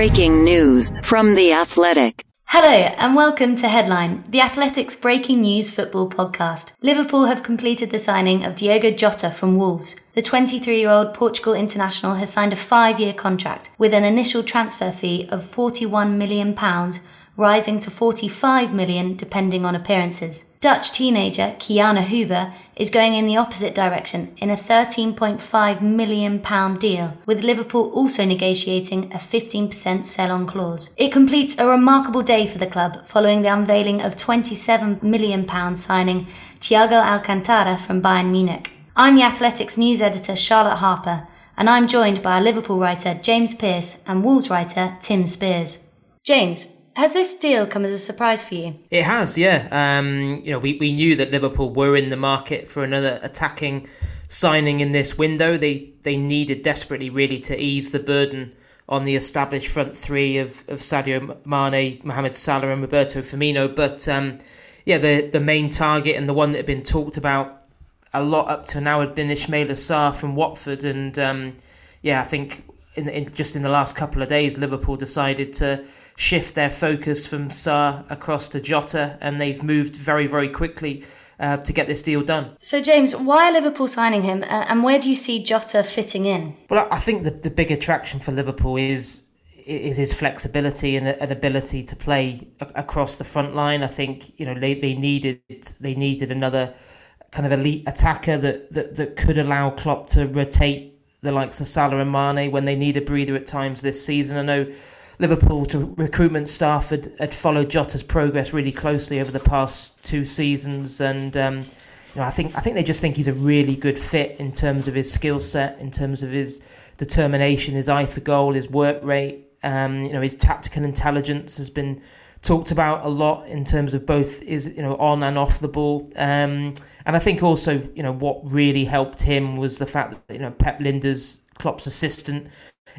breaking news from The Athletic. Hello and welcome to Headline, the Athletics breaking news football podcast. Liverpool have completed the signing of Diogo Jota from Wolves. The 23 year old Portugal international has signed a five year contract with an initial transfer fee of £41 million rising to 45 million depending on appearances. Dutch teenager Ki-Jana Hoever is going in the opposite direction in a 13.5 million pound deal, with Liverpool also negotiating a 15% sell-on clause. It completes a remarkable day for the club following the unveiling of 27 million pound signing Thiago Alcantara from Bayern Munich. I'm the Athletics news editor Charlotte Harper, and I'm joined by Liverpool writer James Pearce and Wolves writer Tim Spiers. James, has this deal come as a surprise for you? It has, yeah. Um, you know, we, we knew that Liverpool were in the market for another attacking signing in this window. They they needed desperately, really, to ease the burden on the established front three of, of Sadio Mane, Mohamed Salah, and Roberto Firmino. But um, yeah, the the main target and the one that had been talked about a lot up to now had been Ismaila Sarr from Watford, and um, yeah, I think in, in just in the last couple of days, Liverpool decided to shift their focus from Sarr across to Jota, and they've moved very, very quickly uh, to get this deal done. So, James, why are Liverpool signing him, uh, and where do you see Jota fitting in? Well, I think the, the big attraction for Liverpool is is his flexibility and an ability to play across the front line. I think you know they, they needed they needed another kind of elite attacker that, that, that could allow Klopp to rotate the likes of Salah and Mane when they need a breather at times this season. I know Liverpool to recruitment staff had, had followed Jota's progress really closely over the past two seasons, and um, you know I think I think they just think he's a really good fit in terms of his skill set, in terms of his determination, his eye for goal, his work rate. Um, you know his tactical intelligence has been talked about a lot in terms of both is you know on and off the ball. Um, and I think also you know what really helped him was the fact that you know Pep Lijnders Klopp's assistant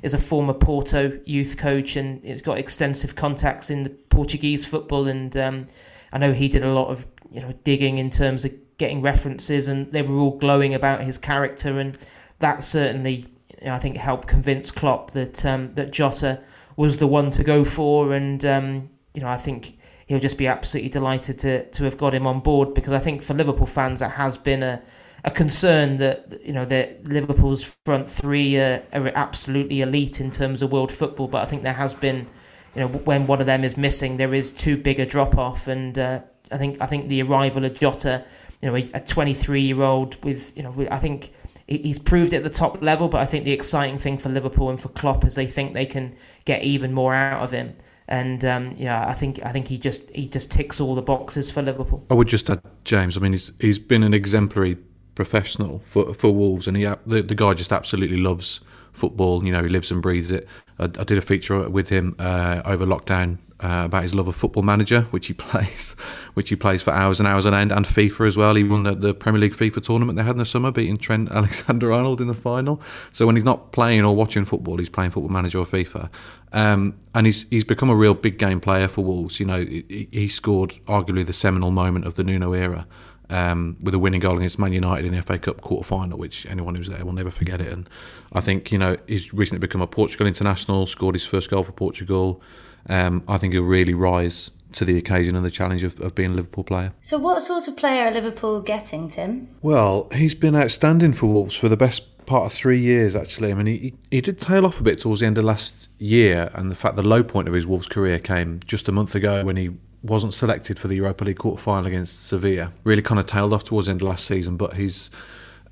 is a former Porto youth coach and he's got extensive contacts in the Portuguese football. And um, I know he did a lot of you know digging in terms of getting references, and they were all glowing about his character, and that certainly you know, I think helped convince Klopp that um, that Jota was the one to go for, and um, you know I think he'll just be absolutely delighted to to have got him on board because I think for Liverpool fans that has been a a concern that you know that Liverpool's front three are, are, absolutely elite in terms of world football, but I think there has been, you know, when one of them is missing, there is too big a drop off, and uh, I think I think the arrival of Jota, you know, a 23 year old with you know, I think he's proved at the top level, but I think the exciting thing for Liverpool and for Klopp is they think they can get even more out of him. And um, you know, I think I think he just he just ticks all the boxes for Liverpool. I would just add, James. I mean, he's he's been an exemplary professional for for Wolves, and he the, the guy just absolutely loves football. You know, he lives and breathes it. I, I did a feature with him uh, over lockdown uh, about his love of Football Manager, which he plays, which he plays for hours and hours on end, and FIFA as well. He won the, the Premier League FIFA tournament they had in the summer, beating Trent Alexander-Arnold in the final. So when he's not playing or watching football, he's playing Football Manager or FIFA. Um, and he's he's become a real big game player for Wolves. You know, he, he scored arguably the seminal moment of the Nuno era um, with a winning goal against Man United in the FA Cup quarter final, which anyone who's there will never forget it. And I think you know he's recently become a Portugal international, scored his first goal for Portugal. Um, I think he'll really rise to the occasion and the challenge of, of being a Liverpool player. So, what sort of player are Liverpool getting, Tim? Well, he's been outstanding for Wolves for the best part of three years, actually. I mean, he, he did tail off a bit towards the end of last year, and the fact the low point of his Wolves career came just a month ago when he wasn't selected for the Europa League quarter final against Sevilla. Really kind of tailed off towards the end of last season, but he's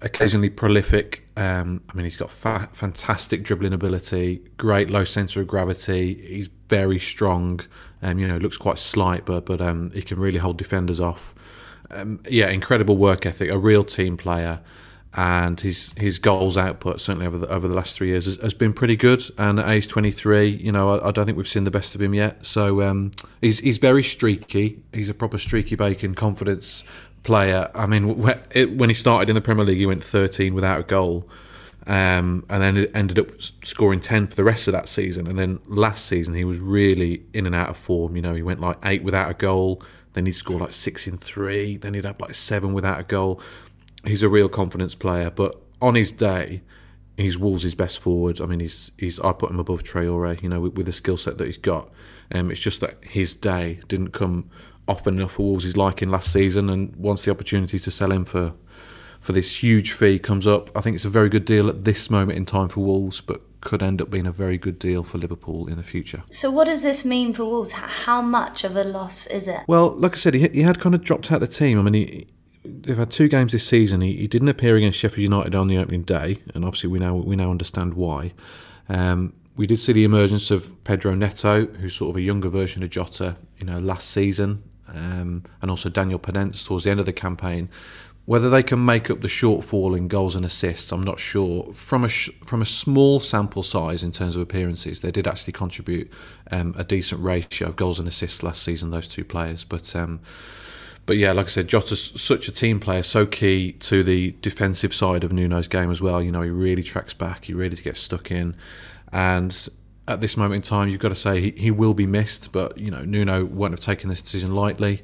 occasionally prolific. Um, I mean, he's got fa- fantastic dribbling ability, great low centre of gravity. He's very strong. Um, you know, looks quite slight, but but um, he can really hold defenders off. Um, yeah, incredible work ethic, a real team player and his his goals output certainly over the over the last three years has, has been pretty good. And at age 23, you know, I, I, don't think we've seen the best of him yet. So um, he's he's very streaky. He's a proper streaky bacon confidence player. I mean, when he started in the Premier League, he went 13 without a goal. Um, and then it ended up scoring 10 for the rest of that season. And then last season, he was really in and out of form. You know, he went like eight without a goal, then he'd score like six in three, then he'd have like seven without a goal he's a real confidence player. But on his day, he's Wolves' best forward. I mean, he's he's I put him above Traore. You know, with, with the skill set that he's got. Um, it's just that his day didn't come often enough for Wolves' liking last season, and once the opportunity to sell him for for this huge fee comes up, I think it's a very good deal at this moment in time for Wolves, but could end up being a very good deal for Liverpool in the future. So, what does this mean for Wolves? How much of a loss is it? Well, like I said, he, he had kind of dropped out the team. I mean, he, they've had two games this season. He, he didn't appear against Sheffield United on the opening day, and obviously we now we now understand why. Um, we did see the emergence of Pedro Neto, who's sort of a younger version of Jota, you know, last season, um, and also Daniel Podence towards the end of the campaign. Whether they can make up the shortfall in goals and assists, I'm not sure. From a sh- from a small sample size in terms of appearances, they did actually contribute um, a decent ratio of goals and assists last season. Those two players, but. Um, but yeah, like I said, Jota's such a team player, so key to the defensive side of Nuno's game as well. You know, he really tracks back, he really gets stuck in, and at this moment in time, you've got to say he, he will be missed. But you know, Nuno won't have taken this decision lightly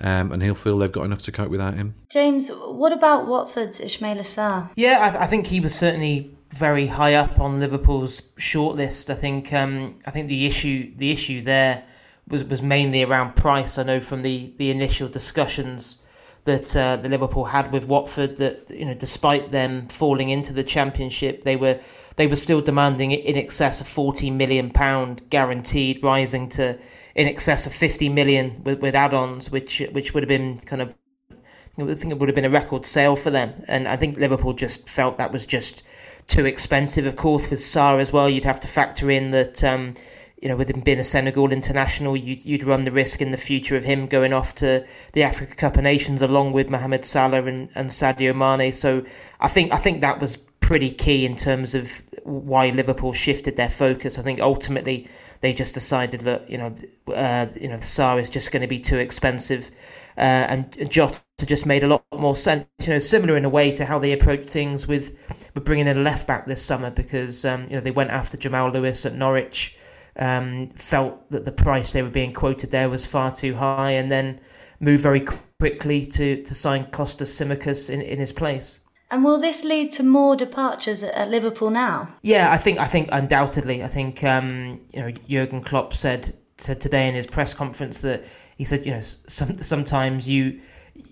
um, and he'll feel they've got enough to cope without him. James, what about Watford's Ismaila Sarr? Yeah, I, I, think he was certainly very high up on Liverpool's shortlist. I think um, I think the issue the issue there was was mainly around price. I know from the the initial discussions that uh, the Liverpool had with Watford that you know despite them falling into the championship they were they were still demanding in excess of 40 million pound guaranteed rising to in excess of 50 million with, with add-ons, which which would have been kind of I think it would have been a record sale for them. And I think Liverpool just felt that was just too expensive. Of course, with Sarr as well, you'd have to factor in that. Um, you know, with him being a Senegal international, you'd, you'd run the risk in the future of him going off to the Africa Cup of Nations along with Mohamed Salah and, and Sadio Mane. So I think I think that was pretty key in terms of why Liverpool shifted their focus. I think ultimately they just decided that you know uh, you know the Sarr is just going to be too expensive, uh, and Jota just made a lot more sense. You know, similar in a way to how they approached things with with bringing in a left back this summer because um, you know they went after Jamal Lewis at Norwich, um, felt that the price they were being quoted there was far too high, and then moved very quickly to to sign Kostas Tsimikas in in his place. And will this lead to more departures at, Liverpool now? Yeah, I think I think undoubtedly. I think um, you know Jurgen Klopp said said today in his press conference that he said you know some, sometimes you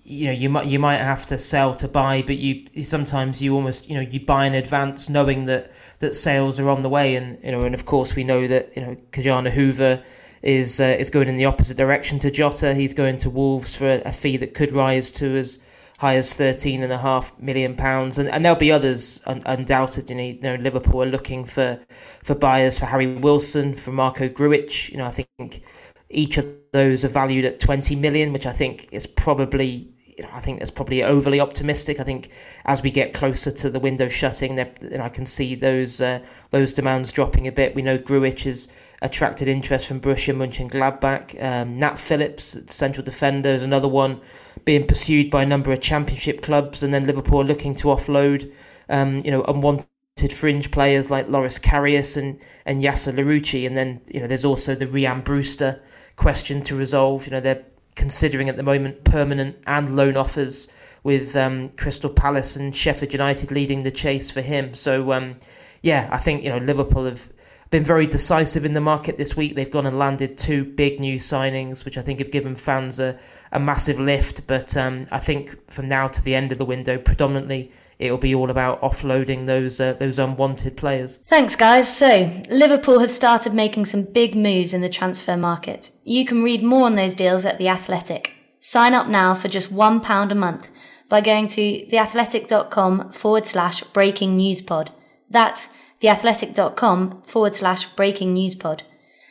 you know you might you might have to sell to buy, but you sometimes you almost you know you buy in advance knowing that that sales are on the way, and you know and of course we know that you know Ki-Jana Hoever is uh, is going in the opposite direction to Jota. He's going to Wolves for a, a fee that could rise to as high as thirteen and a half million pounds, and, and there'll be others un- undoubtedly. You know, Liverpool are looking for for buyers for Harry Wilson, for Marko Grujic. You know, I think each of those are valued at twenty million, which I think is probably you know, I think that's probably overly optimistic. I think as we get closer to the window shutting, and I can see those uh, those demands dropping a bit. We know Grujic has attracted interest from Borussia Mönchengladbach. Um, Nat Phillips, central defender, is another one being pursued by a number of Championship clubs, and then Liverpool looking to offload, um, you know, unwanted fringe players like Loris Karius and and Yasser Larouci, and then you know there's also the Rhian Brewster question to resolve. You know they're considering at the moment permanent and loan offers with um, Crystal Palace and Sheffield United leading the chase for him. So um, yeah, I think you know Liverpool have been very decisive in the market this week. They've gone and landed two big new signings, which I think have given fans a, a massive lift. But um, I think from now to the end of the window, predominantly it'll be all about offloading those uh, those unwanted players. Thanks, guys. So Liverpool have started making some big moves in the transfer market. You can read more on those deals at the Athletic. Sign up now for just one pound a month by going to theathletic.com forward slash breaking news pod. That's theathletic.com forward slash breaking news pod.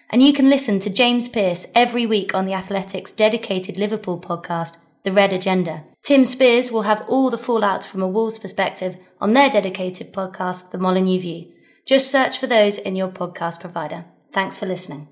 And you can listen to James Pearce every week on The Athletic's dedicated Liverpool podcast, The Red Agenda. Tim Spiers will have all the fallout from a Wolves perspective on their dedicated podcast, The Molineux View. Just search for those in your podcast provider. Thanks for listening.